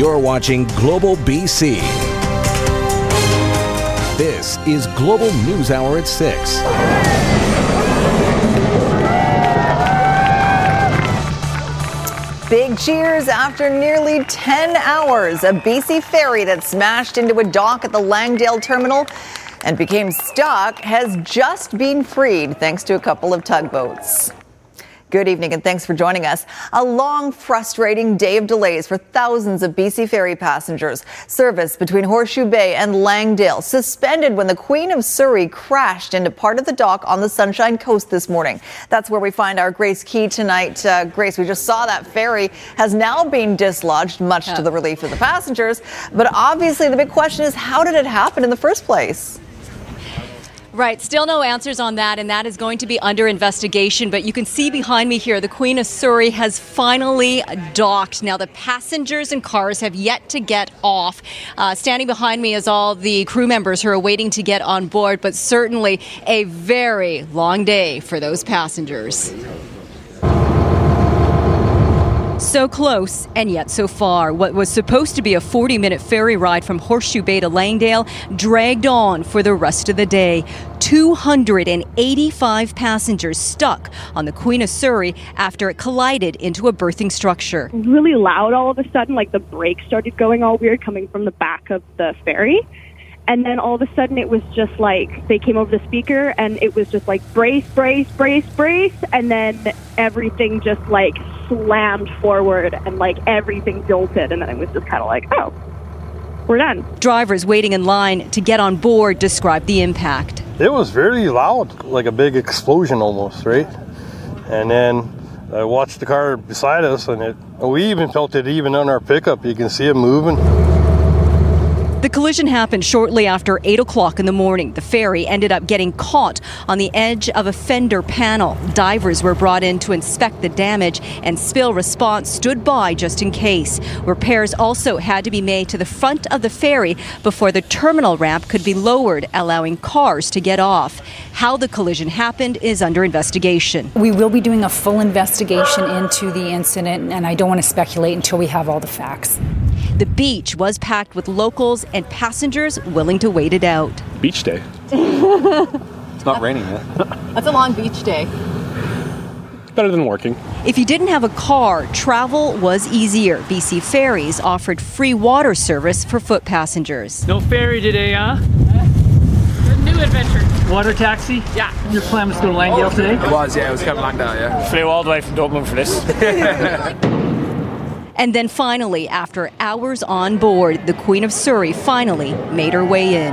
You're watching Global BC. This is Global News Hour at 6. Big cheers after nearly 10 hours. A BC ferry that smashed into a dock at the Langdale terminal and became stuck has just been freed thanks to a couple of tugboats. Good evening and thanks for joining us. A long, frustrating day of delays for thousands of BC ferry passengers. Service between Horseshoe Bay and Langdale suspended when the Queen of Surrey crashed into part of the dock on the Sunshine Coast this morning. That's where we find our Grace Key tonight. Uh, Grace, we just saw that ferry has now been dislodged, much yeah. to the relief of the passengers. But obviously, the big question is how did it happen in the first place? Right, still no answers on that, and that is going to be under investigation. But you can see behind me here, the Queen of Surrey has finally docked. Now, the passengers and cars have yet to get off. Uh, standing behind me is all the crew members who are waiting to get on board, but certainly a very long day for those passengers. So close and yet so far. What was supposed to be a 40 minute ferry ride from Horseshoe Bay to Langdale dragged on for the rest of the day. 285 passengers stuck on the Queen of Surrey after it collided into a berthing structure. Really loud all of a sudden, like the brakes started going all weird coming from the back of the ferry. And then all of a sudden, it was just like they came over the speaker and it was just like brace, brace, brace, brace. And then everything just like slammed forward and like everything jolted. And then it was just kind of like, oh, we're done. Drivers waiting in line to get on board described the impact. It was very loud, like a big explosion almost, right? And then I watched the car beside us, and it, we even felt it even on our pickup. You can see it moving. The collision happened shortly after 8 o'clock in the morning. The ferry ended up getting caught on the edge of a fender panel. Divers were brought in to inspect the damage, and spill response stood by just in case. Repairs also had to be made to the front of the ferry before the terminal ramp could be lowered, allowing cars to get off. How the collision happened is under investigation. We will be doing a full investigation into the incident, and I don't want to speculate until we have all the facts. The beach was packed with locals and passengers willing to wait it out. Beach day. it's not raining yet. That's a long beach day. Better than working. If you didn't have a car, travel was easier. BC Ferries offered free water service for foot passengers. No ferry today, huh? new adventure. Water taxi? Yeah. Your plan was to go to Langdale today? It was, yeah. It was coming Langdale, yeah. Flew all the way from Dublin for this. And then finally, after hours on board, the Queen of Surrey finally made her way in.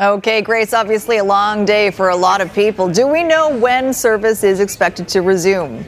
Okay, Grace, obviously a long day for a lot of people. Do we know when service is expected to resume?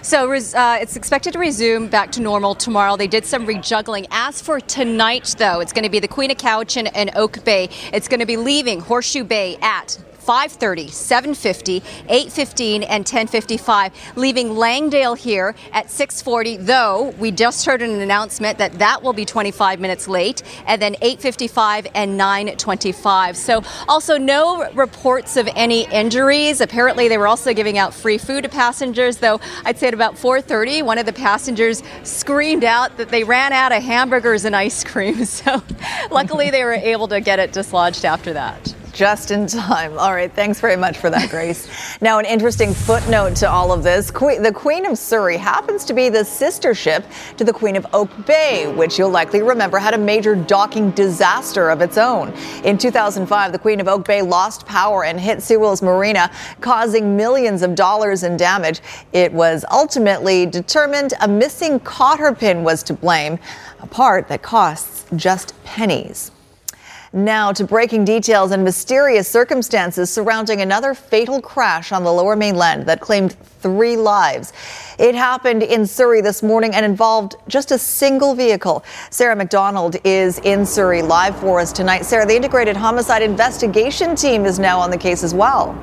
So uh, it's expected to resume back to normal tomorrow. They did some rejuggling. As for tonight, though, it's going to be the Queen of Cowichan and Oak Bay. It's going to be leaving Horseshoe Bay at 5:30, 7:50, 8:15 and 10:55, leaving Langdale here at 6:40, though we just heard an announcement that that will be 25 minutes late and then 8:55 and 9:25. So also no reports of any injuries. Apparently they were also giving out free food to passengers, though I'd say at about 4:30 one of the passengers screamed out that they ran out of hamburgers and ice cream. So luckily they were able to get it dislodged after that. Just in time. All right. Thanks very much for that, Grace. now, an interesting footnote to all of this the Queen of Surrey happens to be the sister ship to the Queen of Oak Bay, which you'll likely remember had a major docking disaster of its own. In 2005, the Queen of Oak Bay lost power and hit Sewell's Marina, causing millions of dollars in damage. It was ultimately determined a missing cotter pin was to blame, a part that costs just pennies. Now to breaking details and mysterious circumstances surrounding another fatal crash on the lower mainland that claimed three lives. It happened in Surrey this morning and involved just a single vehicle. Sarah McDonald is in Surrey live for us tonight. Sarah, the Integrated Homicide Investigation Team is now on the case as well.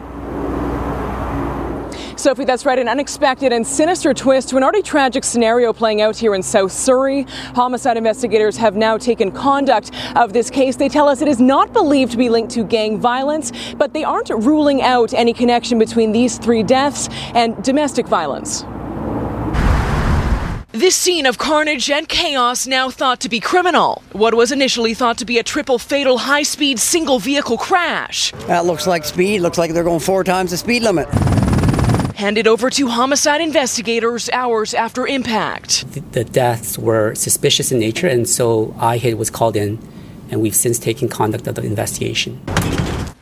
Sophie, that's right. An unexpected and sinister twist to an already tragic scenario playing out here in South Surrey. Homicide investigators have now taken conduct of this case. They tell us it is not believed to be linked to gang violence, but they aren't ruling out any connection between these three deaths and domestic violence. This scene of carnage and chaos now thought to be criminal. What was initially thought to be a triple fatal high speed single vehicle crash. That looks like speed. Looks like they're going four times the speed limit. Handed over to homicide investigators hours after impact. The, deaths were suspicious in nature, and so IHIT was called in, and we've since taken conduct of the investigation.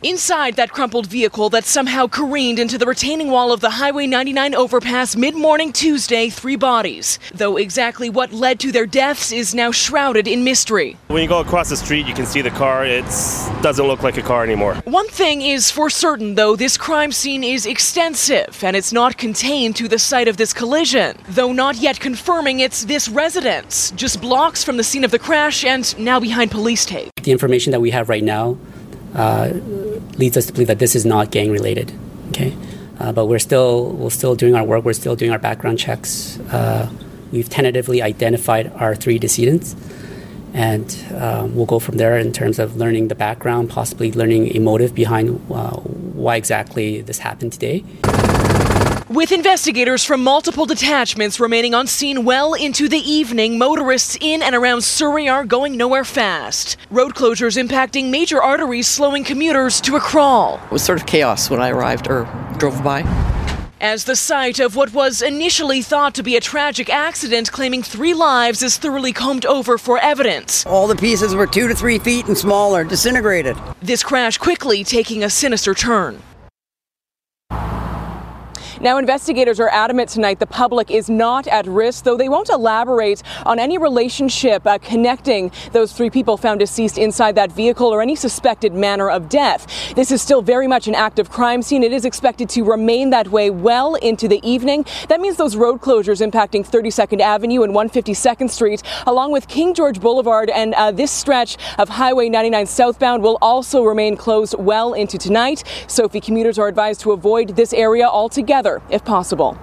Inside that crumpled vehicle that somehow careened into the retaining wall of the Highway 99 overpass mid morning Tuesday, three bodies. Though exactly what led to their deaths is now shrouded in mystery. When you go across the street, you can see the car. It doesn't look like a car anymore. One thing is for certain, though, this crime scene is extensive and it's not contained to the site of this collision, though not yet confirming it's this residence, just blocks from the scene of the crash and now behind police tape. The information that we have right now uh, leads us to believe that this is not gang related. Okay, uh, but we're still we're still doing our work. We're still doing our background checks. Uh, we've tentatively identified our three decedents, and um, we'll go from there in terms of learning the background, possibly learning a motive behind uh, why exactly this happened today. With investigators from multiple detachments remaining on scene well into the evening, motorists in and around Surrey are going nowhere fast. Road closures impacting major arteries, slowing commuters to a crawl. It was sort of chaos when I arrived or drove by. As the site of what was initially thought to be a tragic accident claiming three lives is thoroughly combed over for evidence. All the pieces were two to three feet and smaller, disintegrated. This crash quickly taking a sinister turn. Now, investigators are adamant tonight the public is not at risk, though they won't elaborate on any relationship uh, connecting those three people found deceased inside that vehicle or any suspected manner of death. This is still very much an active crime scene. It is expected to remain that way well into the evening. That means those road closures impacting 32nd Avenue and 152nd Street, along with King George Boulevard and uh, this stretch of Highway 99 southbound, will also remain closed well into tonight. Sophie commuters are advised to avoid this area altogether if possible.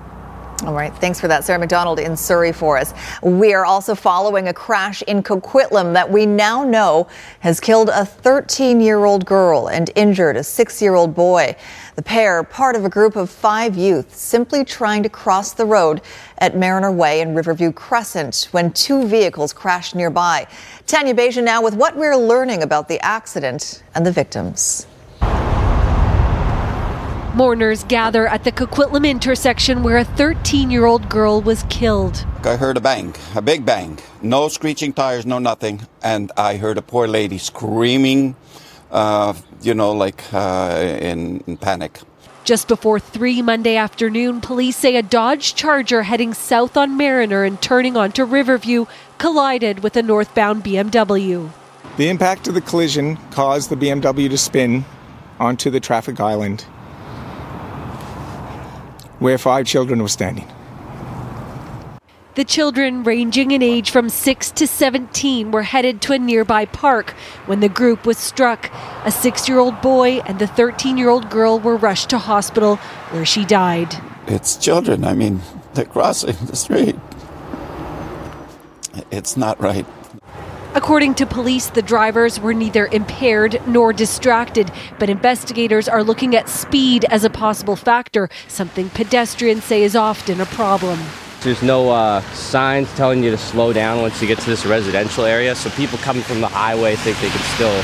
All right. Thanks for that, Sarah McDonald in Surrey for us. We are also following a crash in Coquitlam that we now know has killed a 13 year old girl and injured a six year old boy. The pair, part of a group of five youth, simply trying to cross the road at Mariner Way and Riverview Crescent when two vehicles crashed nearby. Tanya Beja now with what we're learning about the accident and the victims. Mourners gather at the Coquitlam intersection where a 13 year old girl was killed. I heard a bang, a big bang. No screeching tires, no nothing. And I heard a poor lady screaming, uh, you know, like uh, in, in panic. Just before 3 Monday afternoon, police say a Dodge Charger heading south on Mariner and turning onto Riverview collided with a northbound BMW. The impact of the collision caused the BMW to spin onto the traffic island where five children were standing. The children, ranging in age from 6 to 17, were headed to a nearby park when the group was struck. A six year old boy and the 13 year old girl were rushed to hospital where she died. It's children. I mean, they're crossing the street. It's not right. According to police, the drivers were neither impaired nor distracted, but investigators are looking at speed as a possible factor, something pedestrians say is often a problem. There's no uh, signs telling you to slow down once you get to this residential area, so people coming from the highway think they can still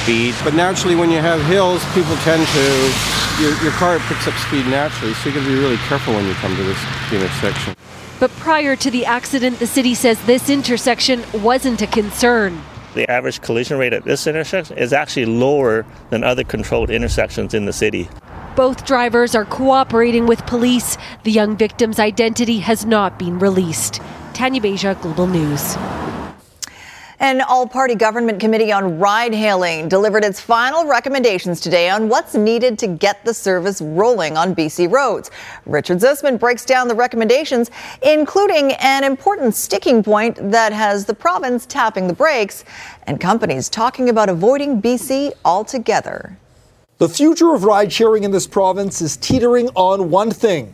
speed. But naturally, when you have hills, people tend to, your, your car picks up speed naturally, so you got to be really careful when you come to this intersection. But prior to the accident, the city says this intersection wasn't a concern. The average collision rate at this intersection is actually lower than other controlled intersections in the city. Both drivers are cooperating with police. The young victim's identity has not been released. Tanya Beja, Global News. An all party government committee on ride hailing delivered its final recommendations today on what's needed to get the service rolling on BC roads. Richard Zussman breaks down the recommendations, including an important sticking point that has the province tapping the brakes and companies talking about avoiding BC altogether. The future of ride sharing in this province is teetering on one thing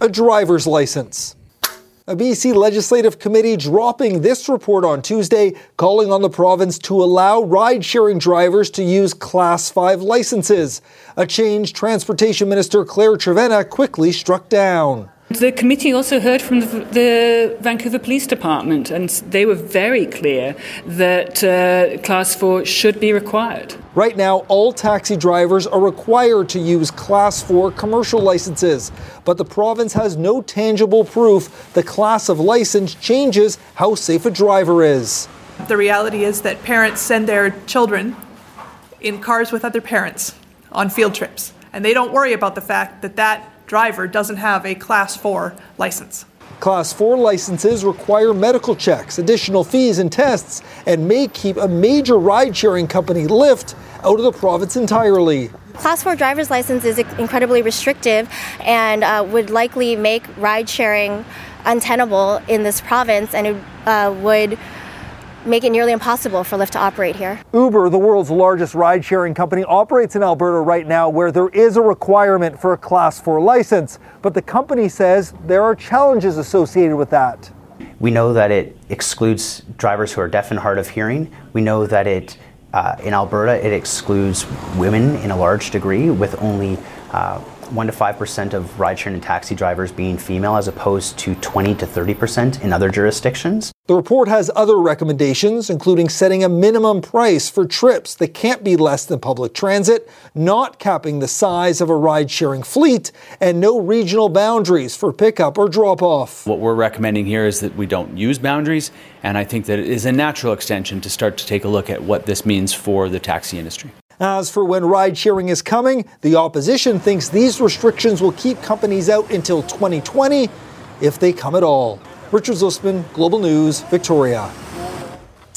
a driver's license. A BC Legislative Committee dropping this report on Tuesday, calling on the province to allow ride sharing drivers to use Class 5 licenses, a change Transportation Minister Claire Trevena quickly struck down. The committee also heard from the, the, Vancouver Police Department, and they were very clear that uh, Class 4 should be required. Right now, all taxi drivers are required to use Class 4 commercial licenses, but the province has no tangible proof the class of license changes how safe a driver is. The reality is that parents send their children in cars with other parents on field trips, and they don't worry about the fact that that driver doesn't have a Class 4 license. Class 4 licenses require medical checks, additional fees, and tests, and may keep a major ride sharing company, Lyft, out of the province entirely. Class 4 driver's license is incredibly restrictive and uh, would likely make ride sharing untenable in this province, and it uh, would make it nearly impossible for Lyft to operate here. Uber, the world's largest ride sharing company, operates in Alberta right now where there is a requirement for a Class 4 license, but the company says there are challenges associated with that. We know that it excludes drivers who are deaf and hard of hearing. We know that it, uh, in Alberta, it excludes women in a large degree, with only uh, 1 to 5% of ride sharing and taxi drivers being female as opposed to 20 to 30% in other jurisdictions. The report has other recommendations, including setting a minimum price for trips that can't be less than public transit, not capping the size of a ride sharing fleet, and no regional boundaries for pickup or drop off. What we're recommending here is that we don't use boundaries, and I think that it is a natural extension to start to take a look at what this means for the taxi industry. As for when ride sharing is coming, the opposition thinks these restrictions will keep companies out until 2020, if they come at all. Richard Zussman, Global News, Victoria.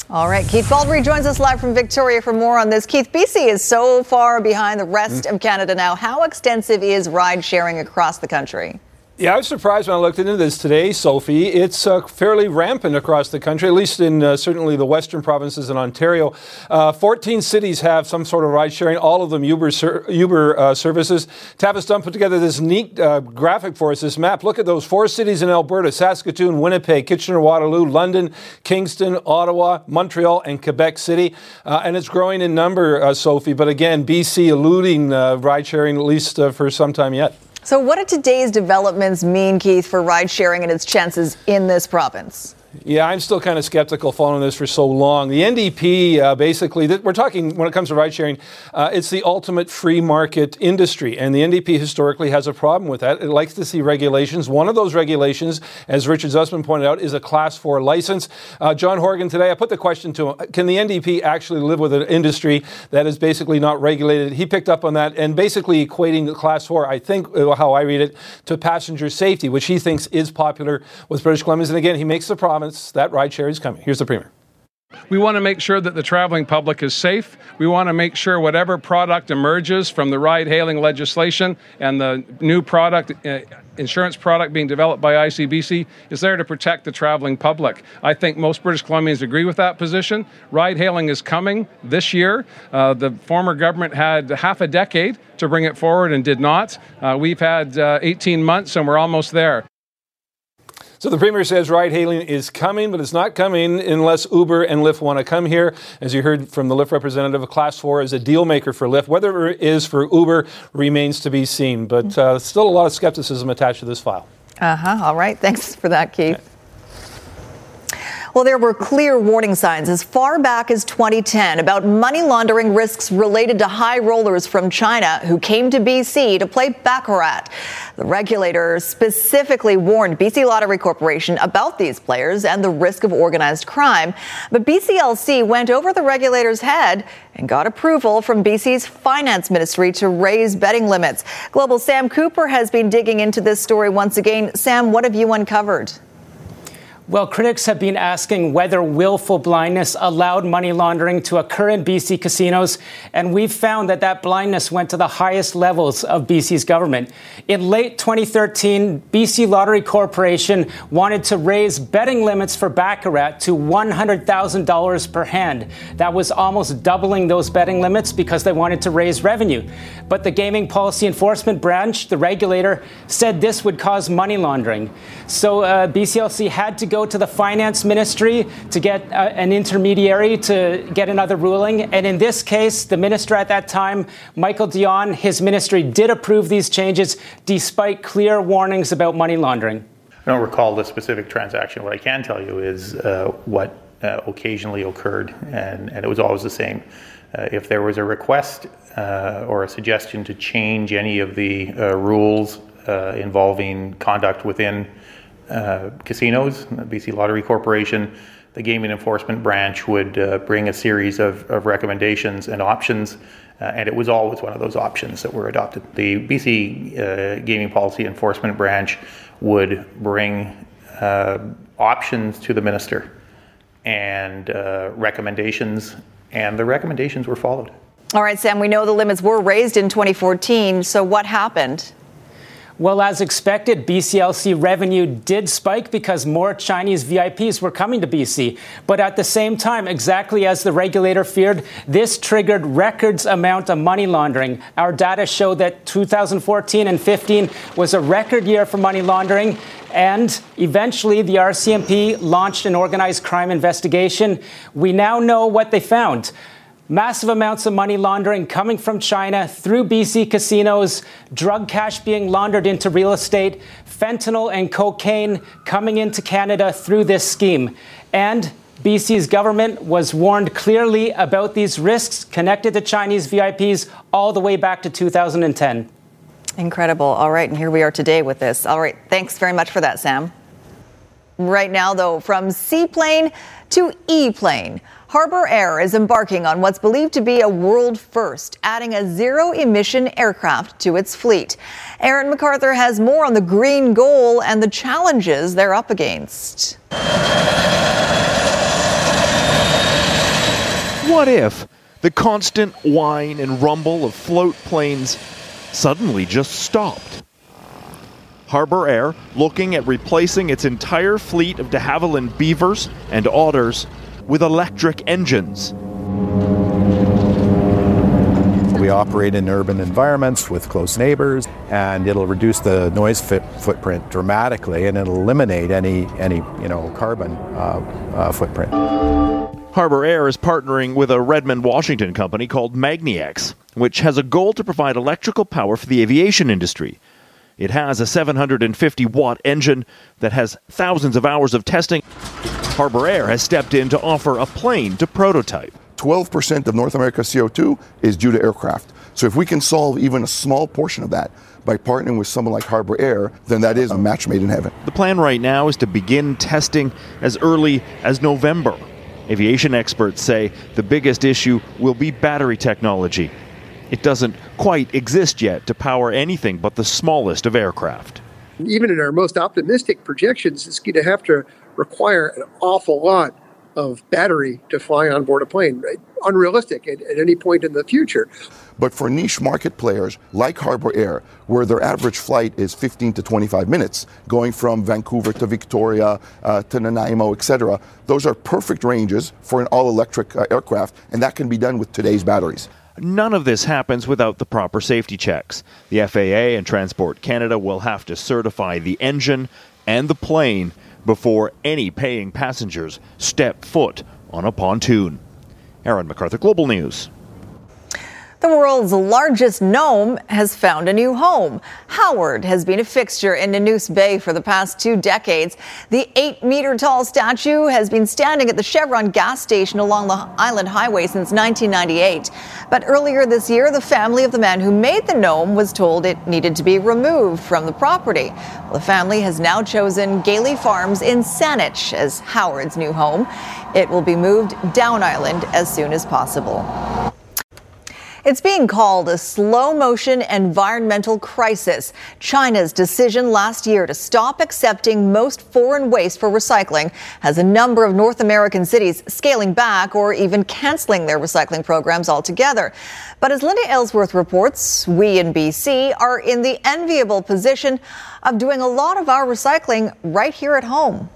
All right, Keith Baldry joins us live from Victoria for more on this. Keith, BC is so far behind the rest mm. of Canada now. How extensive is ride sharing across the country? Yeah, I was surprised when I looked into this today, Sophie. It's uh, fairly rampant across the country, at least in uh, certainly the western provinces in Ontario. Uh, 14 cities have some sort of ride sharing, all of them Uber, ser- Uber uh, services. Tavis Dunn put together this neat uh, graphic for us, this map. Look at those four cities in Alberta Saskatoon, Winnipeg, Kitchener Waterloo, London, Kingston, Ottawa, Montreal, and Quebec City. Uh, and it's growing in number, Sophie. But again, BC eluding ride sharing, at least for some time yet. So, what do today's developments mean, Keith, for ride sharing and its chances in this province? Yeah, I'm still kind of skeptical following this for so long. The NDP, uh, basically, th- we're talking when it comes to ride sharing, uh, it's the ultimate free market industry. And the NDP historically has a problem with that. It likes to see regulations. One of those regulations, as Richard Zussman pointed out, is a class four license. Uh, John Horgan today, I put the question to him can the NDP actually live with an industry that is basically not regulated? He picked up on that and basically equating the class four, I think, uh, how I read it, to passenger safety, which he thinks is popular with British Columbians. And again, he makes the promise promise that rideshare is coming. Here's the Premier. We want to make sure that the traveling public is safe. We want to make sure whatever product emerges from the ride hailing legislation and the new product, uh, insurance product being developed by ICBC, is there to protect the traveling public. I think most British Columbians agree with that position. Ride hailing is coming this year. Uh, the former government had half a decade to bring it forward and did not. Uh, we've had uh, 18 months and we're almost there. So the Premier says ride hailing is coming, but it's not coming unless Uber and Lyft want to come here. As you heard from the Lyft representative, Class 4 is a deal maker for Lyft. Whether it is for Uber remains to be seen, but uh, still a lot of skepticism attached to this file. Uh huh. All right. Thanks for that, Keith. Well, there were clear warning signs as far back as 2010 about money laundering risks related to high rollers from China who came to BC to play Baccarat. The regulator specifically warned BC Lottery Corporation about these players and the risk of organized crime. But BCLC went over the regulator's head and got approval from BC's finance ministry to raise betting limits. Global Sam Cooper has been digging into this story once again. Sam, what have you uncovered? Well, critics have been asking whether willful blindness allowed money laundering to occur in BC casinos, and we've found that that blindness went to the highest levels of BC's government. In late 2013, BC Lottery Corporation wanted to raise betting limits for Baccarat to $100,000 per hand. That was almost doubling those betting limits because they wanted to raise revenue. But the Gaming Policy Enforcement Branch, the regulator, said this would cause money laundering. So uh, BCLC had to go to the finance ministry to get uh, an intermediary to get another ruling. And in this case, the minister at that time, Michael de Jong, his ministry did approve these changes despite clear warnings about money laundering. I don't recall the specific transaction. What I can tell you is uh, what uh, occasionally occurred, and, and, it was always the same. Uh, if there was a request uh, or a suggestion to change any of the uh, rules involving conduct within casinos, the BC Lottery Corporation, the Gaming Enforcement Branch would bring a series of, of recommendations and options. Uh, and it was always one of those options that were adopted. The BC uh, Gaming Policy Enforcement Branch would bring uh, options to the minister and uh, recommendations, and the recommendations were followed. All right, Sam, we know the limits were raised in 2014, so what happened? Well, as expected, BCLC revenue did spike because more Chinese VIPs were coming to BC. But at the same time, exactly as the regulator feared, this triggered records amount of money laundering. Our data show that 2014 and 15 was a record year for money laundering. And eventually, the RCMP launched an organized crime investigation. We now know what they found. Massive amounts of money laundering coming from China through BC casinos, drug cash being laundered into real estate, fentanyl and cocaine coming into Canada through this scheme. And BC's government was warned clearly about these risks connected to Chinese VIPs all the way back to 2010. Incredible. All right, and here we are today with this. All right, thanks very much for that, Sam. Right now, though, from seaplane to E plane. Harbour Air is embarking on what's believed to be a world first, adding a zero emission aircraft to its fleet. Aaron MacArthur has more on the green goal and the challenges they're up against. What if the constant whine and rumble of float planes suddenly just stopped? Harbour Air looking at replacing its entire fleet of de Havilland Beavers and Otters with electric engines. We operate in urban environments with close neighbors, and it'll reduce the noise fit footprint dramatically, and it'll eliminate any any you know carbon uh, uh, footprint. Harbour Air is partnering with a Redmond, Washington company called magniX, which has a goal to provide electrical power for the aviation industry. It has a 750 watt engine that has thousands of hours of testing. Harbour Air has stepped in to offer a plane to prototype. 12% of North America's CO2 is due to aircraft. So if we can solve even a small portion of that by partnering with someone like Harbour Air, then that is a match made in heaven. The plan right now is to begin testing as early as November. Aviation experts say the biggest issue will be battery technology. It doesn't quite exist yet to power anything but the smallest of aircraft. Even in our most optimistic projections, it's going to have to require an awful lot of battery to fly on board a plane. Right? Unrealistic at, at, any point in the future. But for niche market players like Harbour Air, where their average flight is 15 to 25 minutes, going from Vancouver to Victoria uh, to Nanaimo, etc., those are perfect ranges for an all electric uh, aircraft, and that can be done with today's batteries. None of this happens without the proper safety checks. The FAA and Transport Canada will have to certify the engine and the plane before any paying passengers step foot on a pontoon. Aaron MacArthur, Global News. The world's largest gnome has found a new home. Howard has been a fixture in Nanoose Bay for the past two decades. The eight meter tall statue has been standing at the Chevron gas station along the Island Highway since 1998. But earlier this year, the family of the man who made the gnome was told it needed to be removed from the property. Well, the family has now chosen Galey Farms in Saanich as Howard's new home. It will be moved down island as soon as possible. It's being called a slow motion environmental crisis. China's decision last year to stop accepting most foreign waste for recycling has a number of North American cities scaling back or even canceling their recycling programs altogether. But as Linda Aylesworth reports, we in BC are in the enviable position of doing a lot of our recycling right here at home.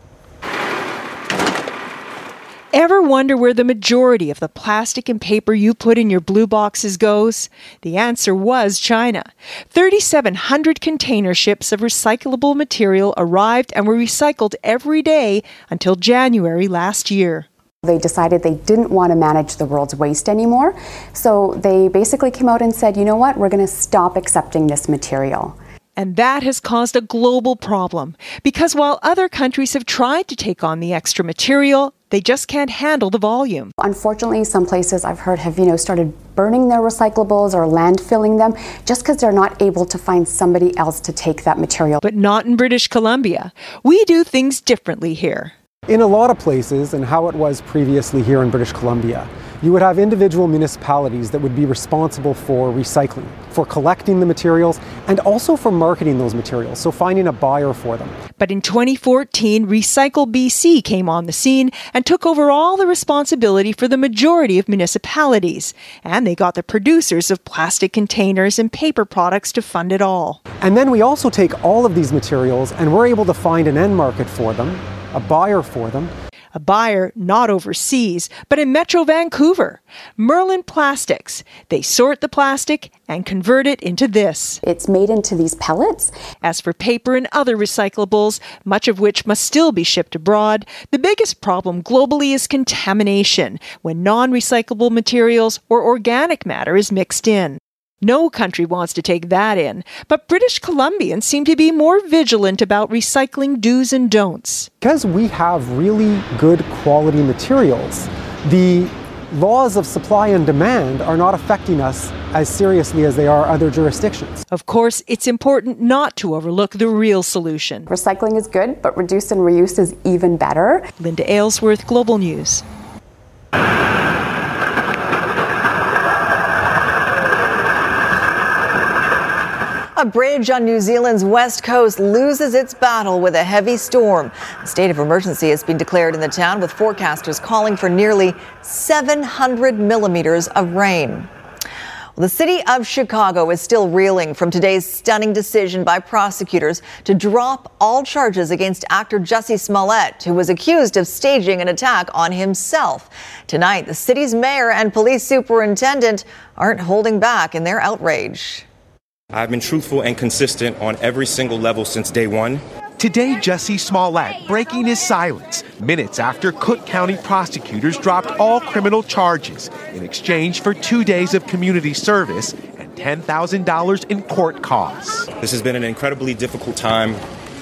Ever wonder where the majority of the plastic and paper you put in your blue boxes goes? The answer was China. 3,700 container ships of recyclable material arrived and were recycled every day until January last year. They decided they didn't want to manage the world's waste anymore. So they basically came out and said, you know what, we're going to stop accepting this material. And that has caused a global problem because while other countries have tried to take on the extra material, they just can't handle the volume. Unfortunately, some places I've heard have, you know, started burning their recyclables or landfilling them just because they're not able to find somebody else to take that material. But not in British Columbia. We do things differently here. In a lot of places, and how it was previously here in British Columbia, you would have individual municipalities that would be responsible for recycling, for collecting the materials, and also for marketing those materials, so finding a buyer for them. But in 2014, Recycle BC came on the scene and took over all the responsibility for the majority of municipalities. And they got the producers of plastic containers and paper products to fund it all. And then we also take all of these materials and we're able to find an end market for them, a buyer for them, a buyer not overseas, but in Metro Vancouver. Merlin Plastics. They sort the plastic and convert it into this. It's made into these pellets. As for paper and other recyclables, much of which must still be shipped abroad, the biggest problem globally is contamination when non recyclable materials or organic matter is mixed in. No country wants to take that in, but British Columbians seem to be more vigilant about recycling do's and don'ts. Because we have really good quality materials, the laws of supply and demand are not affecting us as seriously as they are other jurisdictions. Of course, it's important not to overlook the real solution. Recycling is good, but reduce and reuse is even better. Linda Aylesworth, Global News. A bridge on New Zealand's west coast loses its battle with a heavy storm. A state of emergency has been declared in the town, with forecasters calling for nearly 700 millimeters of rain. The city of Chicago is still reeling from today's stunning decision by prosecutors to drop all charges against actor Jussie Smollett, who was accused of staging an attack on himself. Tonight, the city's mayor and police superintendent aren't holding back in their outrage. I've been truthful and consistent on every single level since day one. Today, Jussie Smollett breaking his silence minutes after Cook County prosecutors dropped all criminal charges in exchange for two days of community service and $10,000 in court costs. This has been an incredibly difficult time,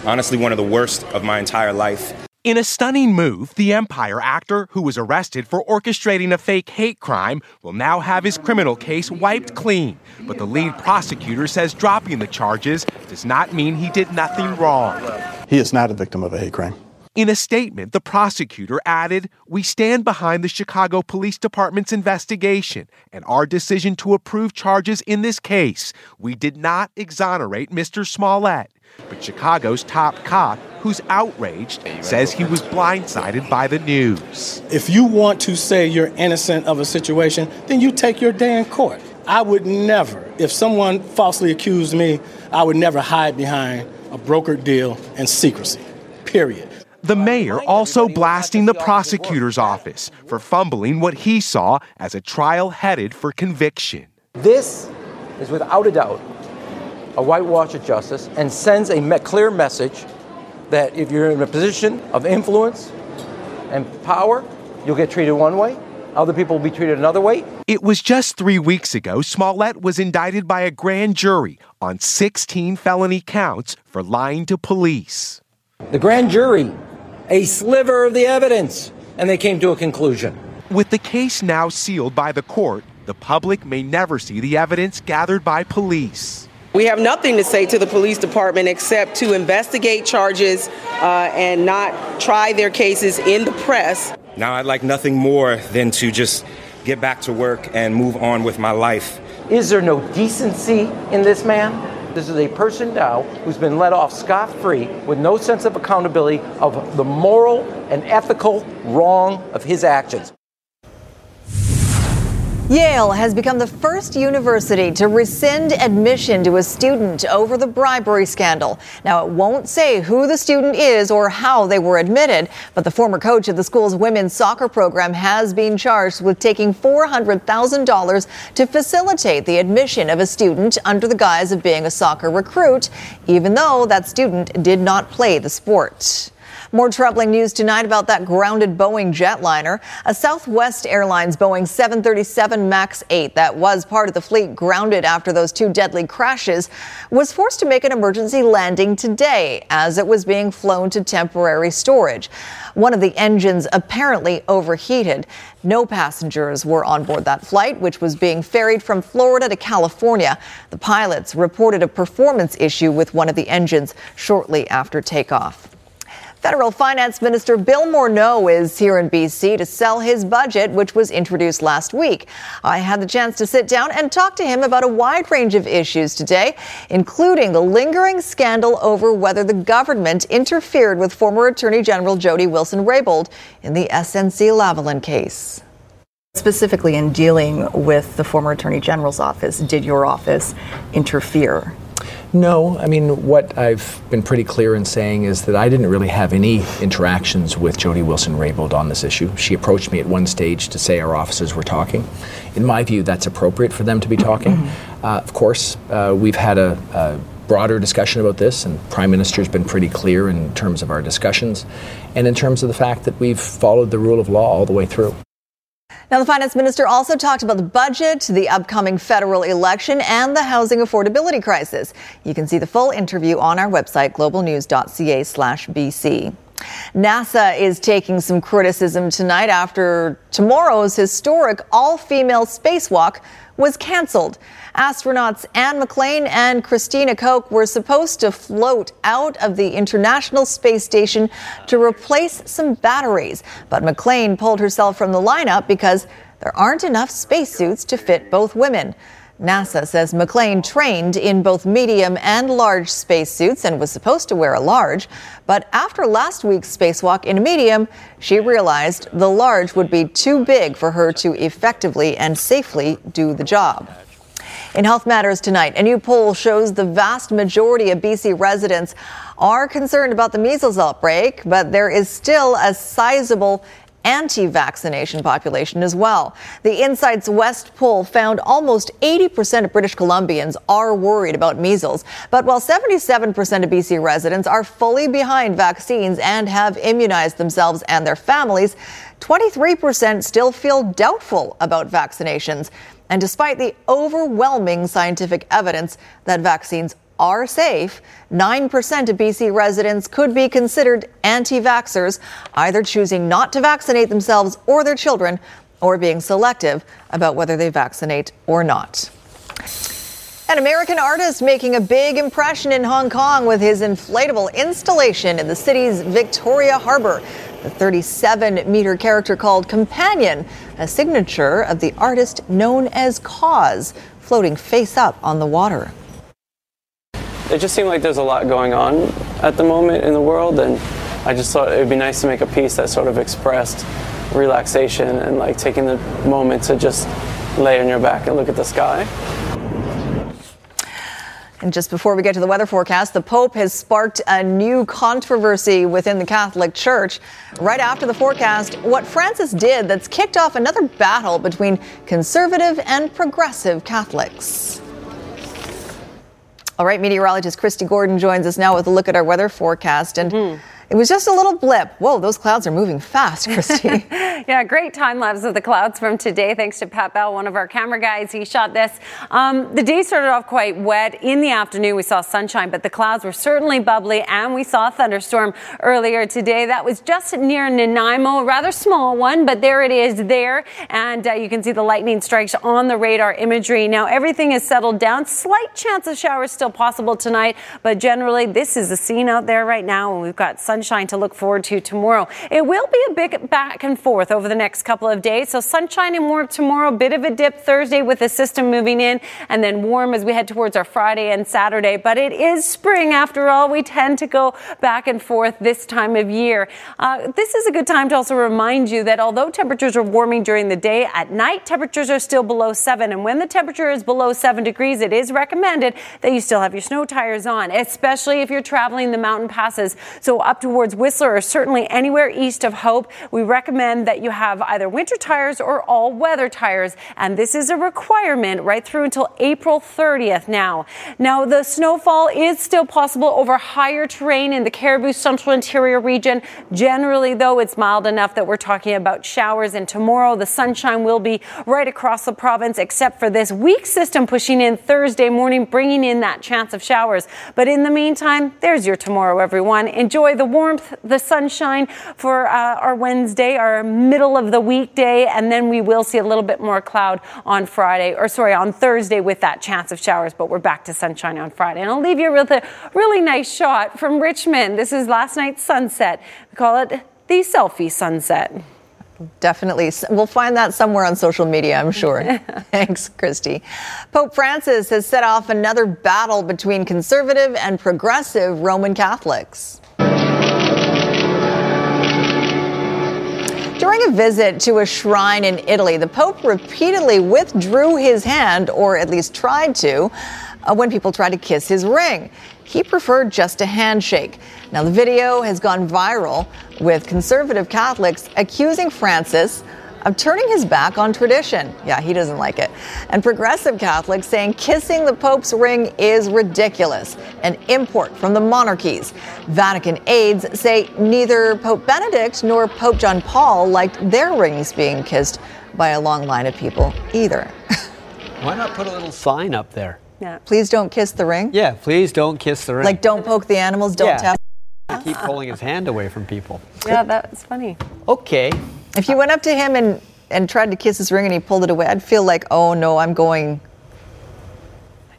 honestly, one of the worst of my entire life. In a stunning move, the Empire actor, who was arrested for orchestrating a fake hate crime, will now have his criminal case wiped clean. But the lead prosecutor says dropping the charges does not mean he did nothing wrong. He is not a victim of a hate crime. In a statement, the prosecutor added, We stand behind the Chicago Police Department's investigation and our decision to approve charges in this case. We did not exonerate Mr. Smollett. But Chicago's top cop, who's outraged, says he was blindsided by the news. If you want to say you're innocent of a situation, then you take your day in court. I would never, if someone falsely accused me, I would never hide behind a brokered deal and secrecy. Period. The mayor also blasting the prosecutor's office for fumbling what he saw as a trial headed for conviction. This is without a doubt a whitewash of justice and sends a me- clear message that if you're in a position of influence and power, you'll get treated one way, other people will be treated another way. It was just three weeks ago Smollett was indicted by a grand jury on 16 felony counts for lying to police. The grand jury, a sliver of the evidence, and they came to a conclusion. With the case now sealed by the court, the public may never see the evidence gathered by police. We have nothing to say to the police department except to investigate charges uh, and not try their cases in the press. Now, I'd like nothing more than to just get back to work and move on with my life. Is there no decency in this man? This is a person now who's been let off scot free with no sense of accountability of the moral and ethical wrong of his actions. Yale has become the first university to rescind admission to a student over the bribery scandal. Now, it won't say who the student is or how they were admitted, but the former coach of the school's women's soccer program has been charged with taking $400,000 to facilitate the admission of a student under the guise of being a soccer recruit, even though that student did not play the sport. More troubling news tonight about that grounded Boeing jetliner. A Southwest Airlines Boeing 737 MAX 8 that was part of the fleet grounded after those two deadly crashes was forced to make an emergency landing today as it was being flown to temporary storage. One of the engines apparently overheated. No passengers were on board that flight, which was being ferried from Florida to California. The pilots reported a performance issue with one of the engines shortly after takeoff. Federal Finance Minister Bill Morneau is here in BC to sell his budget, which was introduced last week. I had the chance to sit down and talk to him about a wide range of issues today, including the lingering scandal over whether the government interfered with former Attorney General Jody Wilson-Raybould in the SNC Lavalin case. Specifically, in dealing with the former Attorney General's office, did your office interfere? No, I mean, what I've been pretty clear in saying is that I didn't really have any interactions with Jody Wilson Raybould on this issue. She approached me at one stage to say our offices were talking. In my view, that's appropriate for them to be talking. Mm-hmm. Uh, of course, uh, we've had a, a broader discussion about this, and Prime Minister's been pretty clear in terms of our discussions and in terms of the fact that we've followed the rule of law all the way through. Now, the finance minister also talked about the budget, the upcoming federal election, and the housing affordability crisis. You can see the full interview on our website, globalnews.ca/bc. NASA is taking some criticism tonight after tomorrow's historic all-female spacewalk was canceled. Astronauts Anne McClain and Christina Koch were supposed to float out of the International Space Station to replace some batteries, but McClain pulled herself from the lineup because there aren't enough spacesuits to fit both women. NASA says McClain trained in both medium and large spacesuits and was supposed to wear a large, but after last week's spacewalk in a medium, she realized the large would be too big for her to effectively and safely do the job. In Health Matters tonight, a new poll shows the vast majority of BC residents are concerned about the measles outbreak, but there is still a sizable anti vaccination population as well. The Insights West poll found almost 80% of British Columbians are worried about measles. But while 77% of BC residents are fully behind vaccines and have immunized themselves and their families, 23% still feel doubtful about vaccinations. And despite the overwhelming scientific evidence that vaccines are safe, 9% of BC residents could be considered anti vaxxers, either choosing not to vaccinate themselves or their children, or being selective about whether they vaccinate or not. An American artist making a big impression in Hong Kong with his inflatable installation in the city's Victoria Harbor. The 37 meter character called Companion, a signature of the artist known as KAWS, floating face up on the water. It just seemed like there's a lot going on at the moment in the world, and I just thought it would be nice to make a piece that sort of expressed relaxation and like taking the moment to just lay on your back and look at the sky. And just before we get to the weather forecast, the Pope has sparked a new controversy within the Catholic Church. Right after the forecast, what Francis did that's kicked off another battle between conservative and progressive Catholics. All right, meteorologist Kristi Gordon joins us now with a look at our weather forecast. And mm-hmm. It was just a little blip. Whoa, those clouds are moving fast, Kristi. yeah, great time lapse of the clouds from today. Thanks to Pat Bell, one of our camera guys. He shot this. Um, the day started off quite wet. In the afternoon, we saw sunshine, but the clouds were certainly bubbly, and we saw a thunderstorm earlier today. That was just near Nanaimo, a rather small one, but there it is there. And uh, you can see the lightning strikes on the radar imagery. Now, everything is settled down. Slight chance of showers still possible tonight, but generally, this is the scene out there right now, and we've got sun sunshine to look forward to tomorrow. It will be a big back and forth over the next couple of days. So sunshine and warm tomorrow, bit of a dip Thursday with the system moving in, and then warm as we head towards our Friday and Saturday. But it is spring after all. We tend to go back and forth this time of year. Uh, this is a good time to also remind you that although temperatures are warming during the day, at night temperatures are still below seven. And when the temperature is below seven degrees, it is recommended that you still have your snow tires on, especially if you're traveling the mountain passes. So up towards Whistler or certainly anywhere east of Hope, we recommend that you have either winter tires or all weather tires. And this is a requirement right through until April 30th now. Now, the snowfall is still possible over higher terrain in the Cariboo Central Interior region. Generally, though, it's mild enough that we're talking about showers. And tomorrow, the sunshine will be right across the province, except for this weak system pushing in Thursday morning, bringing in that chance of showers. But in the meantime, there's your tomorrow, everyone. Enjoy the warmth, the sunshine for uh, our Wednesday, our middle of the weekday, and then we will see a little bit more cloud on Friday, or sorry, on Thursday with that chance of showers, but we're back to sunshine on Friday. And I'll leave you with a really nice shot from Richmond. This is last night's sunset. We call it the selfie sunset. Definitely. We'll find that somewhere on social media, I'm sure. Thanks, Kristi. Pope Francis has set off another battle between conservative and progressive Roman Catholics. During a visit to a shrine in Italy, the Pope repeatedly withdrew his hand, or at least tried to, uh, when people tried to kiss his ring. He preferred just a handshake. Now, the video has gone viral with conservative Catholics accusing Francis of turning his back on tradition. Yeah, he doesn't like it. And progressive Catholics saying kissing the Pope's ring is ridiculous, an import from the monarchies. Vatican aides say neither Pope Benedict nor Pope John Paul liked their rings being kissed by a long line of people either. Why not put a little sign up there? Yeah. Please don't kiss the ring. Yeah, please don't kiss the ring. Like don't poke the animals, don't Yeah. tap. keep pulling his hand away from people. Yeah, that's funny. Okay. If you went up to him and and tried to kiss his ring and he pulled it away, I'd feel like, oh no, I'm going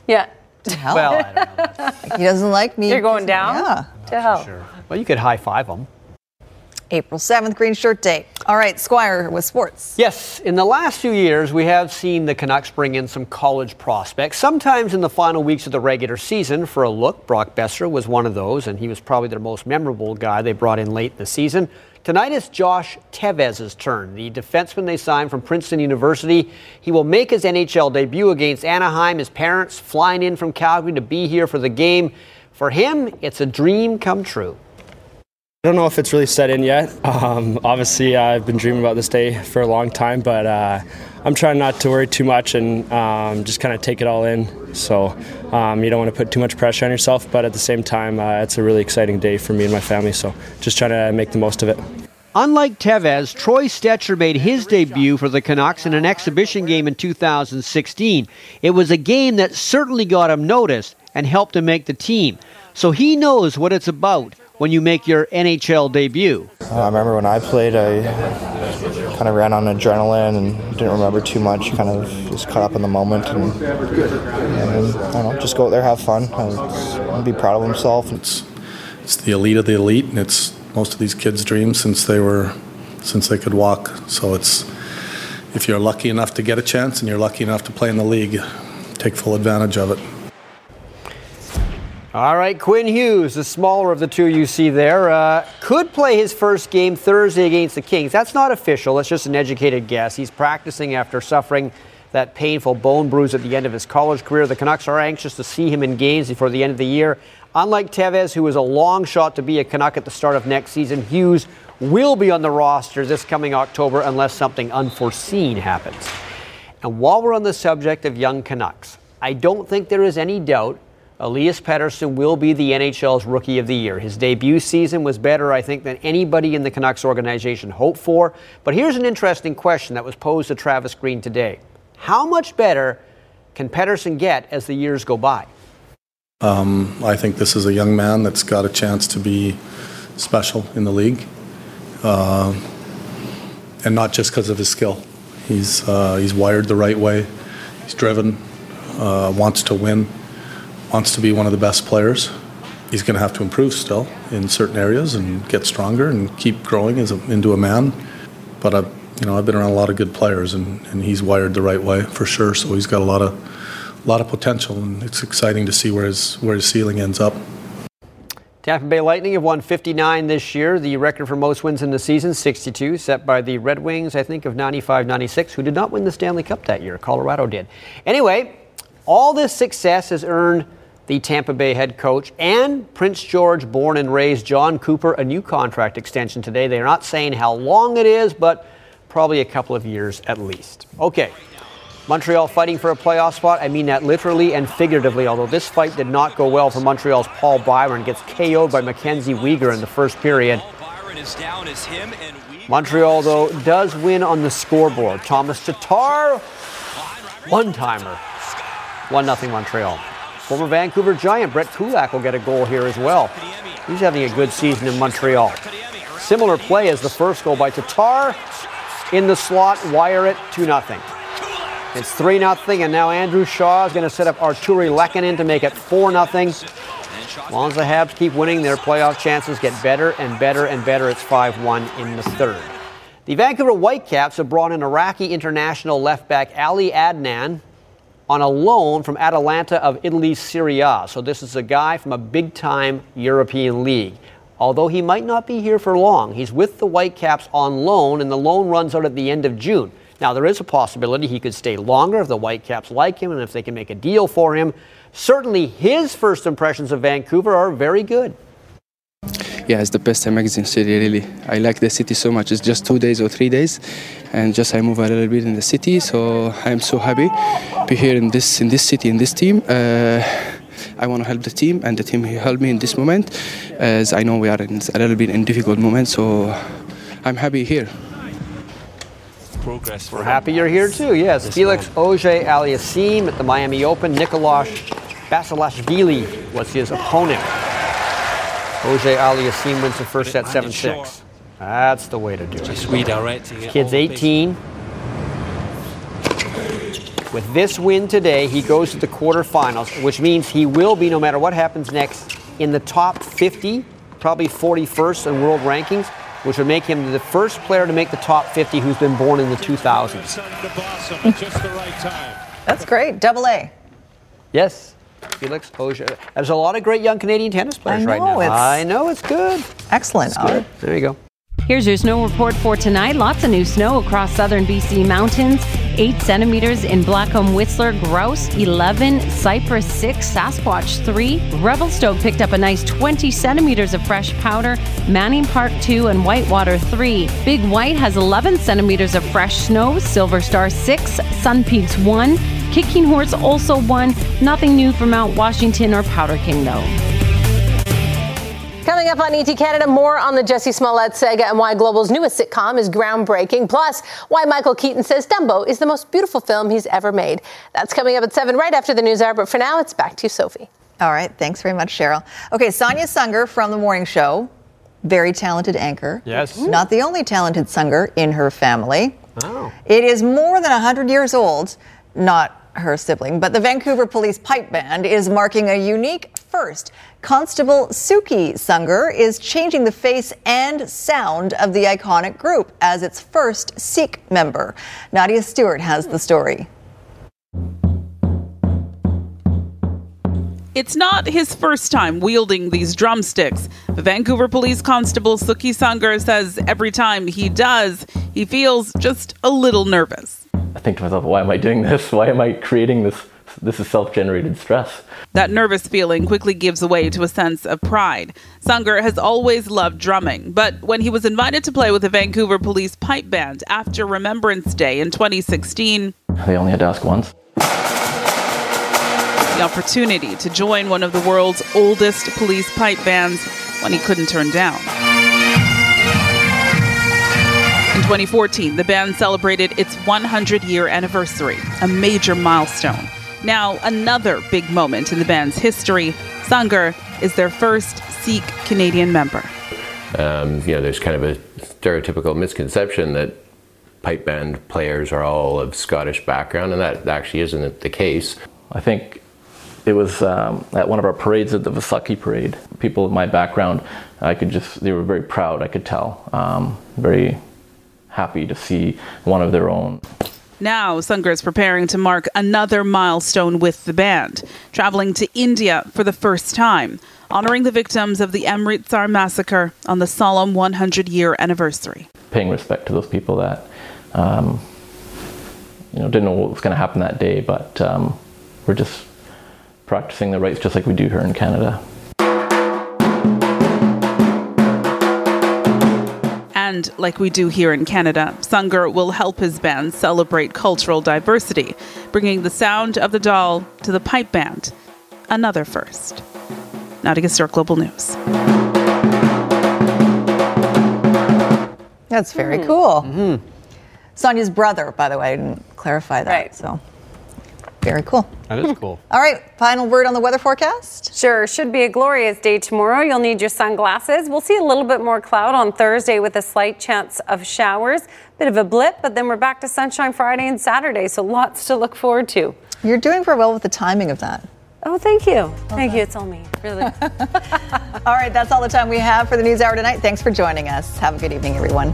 Yeah. to hell. Well, I don't know. he doesn't like me. You're going down? Yeah. To hell. Sure. Well, you could high five him. April 7th, Green Shirt Day. All right, Squire with sports. Yes, in the last few years, we have seen the Canucks bring in some college prospects, sometimes in the final weeks of the regular season for a look. Brock Boeser was one of those, and he was probably their most memorable guy they brought in late in the season. Tonight it's Josh Teves's turn, the defenseman they signed from Princeton University. He will make his NHL debut against Anaheim. His parents flying in from Calgary to be here for the game. For him, it's a dream come true. I don't know if it's really set in yet. Um, obviously, I've been dreaming about this day for a long time, but uh, I'm trying not to worry too much and um, just kind of take it all in. So um, you don't want to put too much pressure on yourself, but at the same time, uh, it's a really exciting day for me and my family. So just trying to make the most of it. Unlike Teves, Troy Stecher made his debut for the Canucks in an exhibition game in 2016. It was a game that certainly got him noticed and helped him make the team. So he knows what it's about when you make your NHL debut. Uh, I remember when I played, I kind of ran on adrenaline and didn't remember too much. Kind of just caught up in the moment and, and I don't know, just go out there, have fun, and, and be proud of himself. It's it's the elite of the elite, and it's most of these kids' dreams since they were since they could walk. So it's if you're lucky enough to get a chance and you're lucky enough to play in the league, take full advantage of it. All right, Quinn Hughes, the smaller of the two you see there, uh, could play his first game Thursday against the Kings. That's not official, that's just an educated guess. He's practicing after suffering that painful bone bruise at the end of his college career. The Canucks are anxious to see him in games before the end of the year. Unlike Teves, who is a long shot to be a Canuck at the start of next season, Hughes will be on the roster this coming October unless something unforeseen happens. And while we're on the subject of young Canucks, I don't think there is any doubt Elias Pettersson will be the NHL's Rookie of the Year. His debut season was better, I think, than anybody in the Canucks organization hoped for. But here's an interesting question that was posed to Travis Green today How much better can Pettersson get as the years go by? Um, I think this is a young man that's got a chance to be special in the league, uh, and not just because of his skill. He's uh, he's wired the right way. He's driven, uh, wants to win, wants to be one of the best players, he's going to have to improve still in certain areas and get stronger and keep growing as a, into a man. But I, you know, I've been around a lot of good players, and, and he's wired the right way for sure. So he's got a lot of, a lot of potential, and it's exciting to see where his where his ceiling ends up. Tampa Bay Lightning have won 59 this year. The record for most wins in the season, 62, set by the Red Wings, I think, of 95 96, who did not win the Stanley Cup that year. Colorado did. Anyway, all this success has earned the Tampa Bay head coach and Prince George born and raised Jon Cooper a new contract extension today. They're not saying how long it is, but probably a couple of years at least. Okay. Montreal fighting for a playoff spot. I mean that literally and figuratively, although this fight did not go well for Montreal's Paul Byron. Gets KO'd by Mackenzie Weegar in the first period. Montreal, though, does win on the scoreboard. Tomas Tatar, one timer. 1 0 Montreal. Former Vancouver Giant Brett Kulak will get a goal here as well. He's having a good season in Montreal. Similar play as the first goal by Tatar. In the slot, wire it 2 0. It's 3 0, and now Andrew Shaw is going to set up Artturi Lehkonen to make it 4 0. As long as the Habs keep winning, their playoff chances get better and better and better. It's 5 1 in the third. The Vancouver Whitecaps have brought in Iraqi international left back Ali Adnan on a loan from Atalanta of Italy's Serie A. So this is a guy from a big time European league. Although he might not be here for long, he's with the Whitecaps on loan, and the loan runs out at the end of June. Now, there is a possibility he could stay longer if the Whitecaps like him and if they can make a deal for him. Certainly, his first impressions of Vancouver are very good. Yeah, it's the best amazing city, really. I like the city so much. It's just two days or three days, and just I move a little bit in the city, so I'm so happy to be here in this in this city in this team. Uh, I want to help the team, and the team helped me in this moment, as I know we are in a little bit in difficult moment. So I'm happy here progress. We're happy you're here too. Yes, this Felix Auger Aliassime at the Miami Open. Nicolas Basilashvili was his opponent. Auger Aliassime wins the first set 7 6. That's the way to do it. Sweet, all right. Kid's 18. With this win today, he goes to the quarterfinals, which means he will be, no matter what happens next, in the top 50, probably 41st in world rankings which would make him the first player to make the top 50 who's been born in the 2000s. That's great. Double A. Yes. Felix Auger. There's a lot of great young Canadian tennis players know, right now. I know it's good. Excellent. It's good. There you go. Here's your snow report for tonight. Lots of new snow across southern BC mountains. 8 centimeters in Blackcomb Whistler, Grouse 11, Cypress 6, Sasquatch 3. Revelstoke picked up a nice 20 centimeters of fresh powder. Manning Park 2 and Whitewater 3. Big White has 11 centimeters of fresh snow. Silver Star 6, Sun Peaks 1. Kicking Horse also one. Nothing new from Mount Washington or Powder King though. Coming up on ET Canada, more on the Jussie Smollett saga and why Global's newest sitcom is groundbreaking. Plus, why Michael Keaton says Dumbo is the most beautiful film he's ever made. That's coming up at 7 right after the news hour. But for now, it's back to you, Sophie. All right. Thanks very much, Cheryl. Okay, Sonia Sunger from The Morning Show. Very talented anchor. Yes. Not the only talented Sunger in her family. Oh. It is more than 100 years old. Not her sibling, but the Vancouver Police Pipe Band is marking a unique first. Constable Suki Sunger is changing the face and sound of the iconic group as its first Sikh member. Nadia Stewart has the story. It's not his first time wielding these drumsticks. Vancouver Police Constable Suki Sunger says every time he does, he feels just a little nervous. I think to myself, why am I doing this? Why am I creating this? This is self generated stress. That nervous feeling quickly gives way to a sense of pride. Sunger has always loved drumming, but when he was invited to play with the Vancouver Police Pipe Band after Remembrance Day in 2016, they only had to ask once. The opportunity to join one of the world's oldest police pipe bands when he couldn't turn down. In 2014, the band celebrated its 100 year anniversary, a major milestone. Now, another big moment in the band's history. Sunger is their first Sikh Canadian member. Um, you know, there's kind of a stereotypical misconception that pipe band players are all of Scottish background, and that actually isn't the case. I think it was um, at one of our parades at the Vaisakhi parade. People of my background, I could just, they were very proud, I could tell. Um, very happy to see one of their own. Now, Sunger is preparing to mark another milestone with the band, traveling to India for the first time, honoring the victims of the Amritsar massacre on the solemn 100 year anniversary. Paying respect to those people that, um, you know, didn't know what was going to happen that day, but um, we're just practicing the rights just like we do here in Canada. And like we do here in Canada, Sunger will help his band celebrate cultural diversity, bringing the sound of the dhol to the pipe band. Another first. Now to Historic Global News. That's very cool. Mm-hmm. Mm-hmm. Sonia's brother, by the way, I didn't clarify that. Right. So very cool. That is cool. All right, final word on the weather forecast. Sure, should be a glorious day tomorrow. You'll need your sunglasses. We'll see a little bit more cloud on Thursday with a slight chance of showers. Bit of a blip, but then we're back to sunshine Friday and Saturday, so lots to look forward to. You're doing very well with the timing of that. Oh, thank you. Thank you. It's all me. Really. All right, that's all the time we have for the News Hour tonight. Thanks for joining us. Have a good evening, everyone.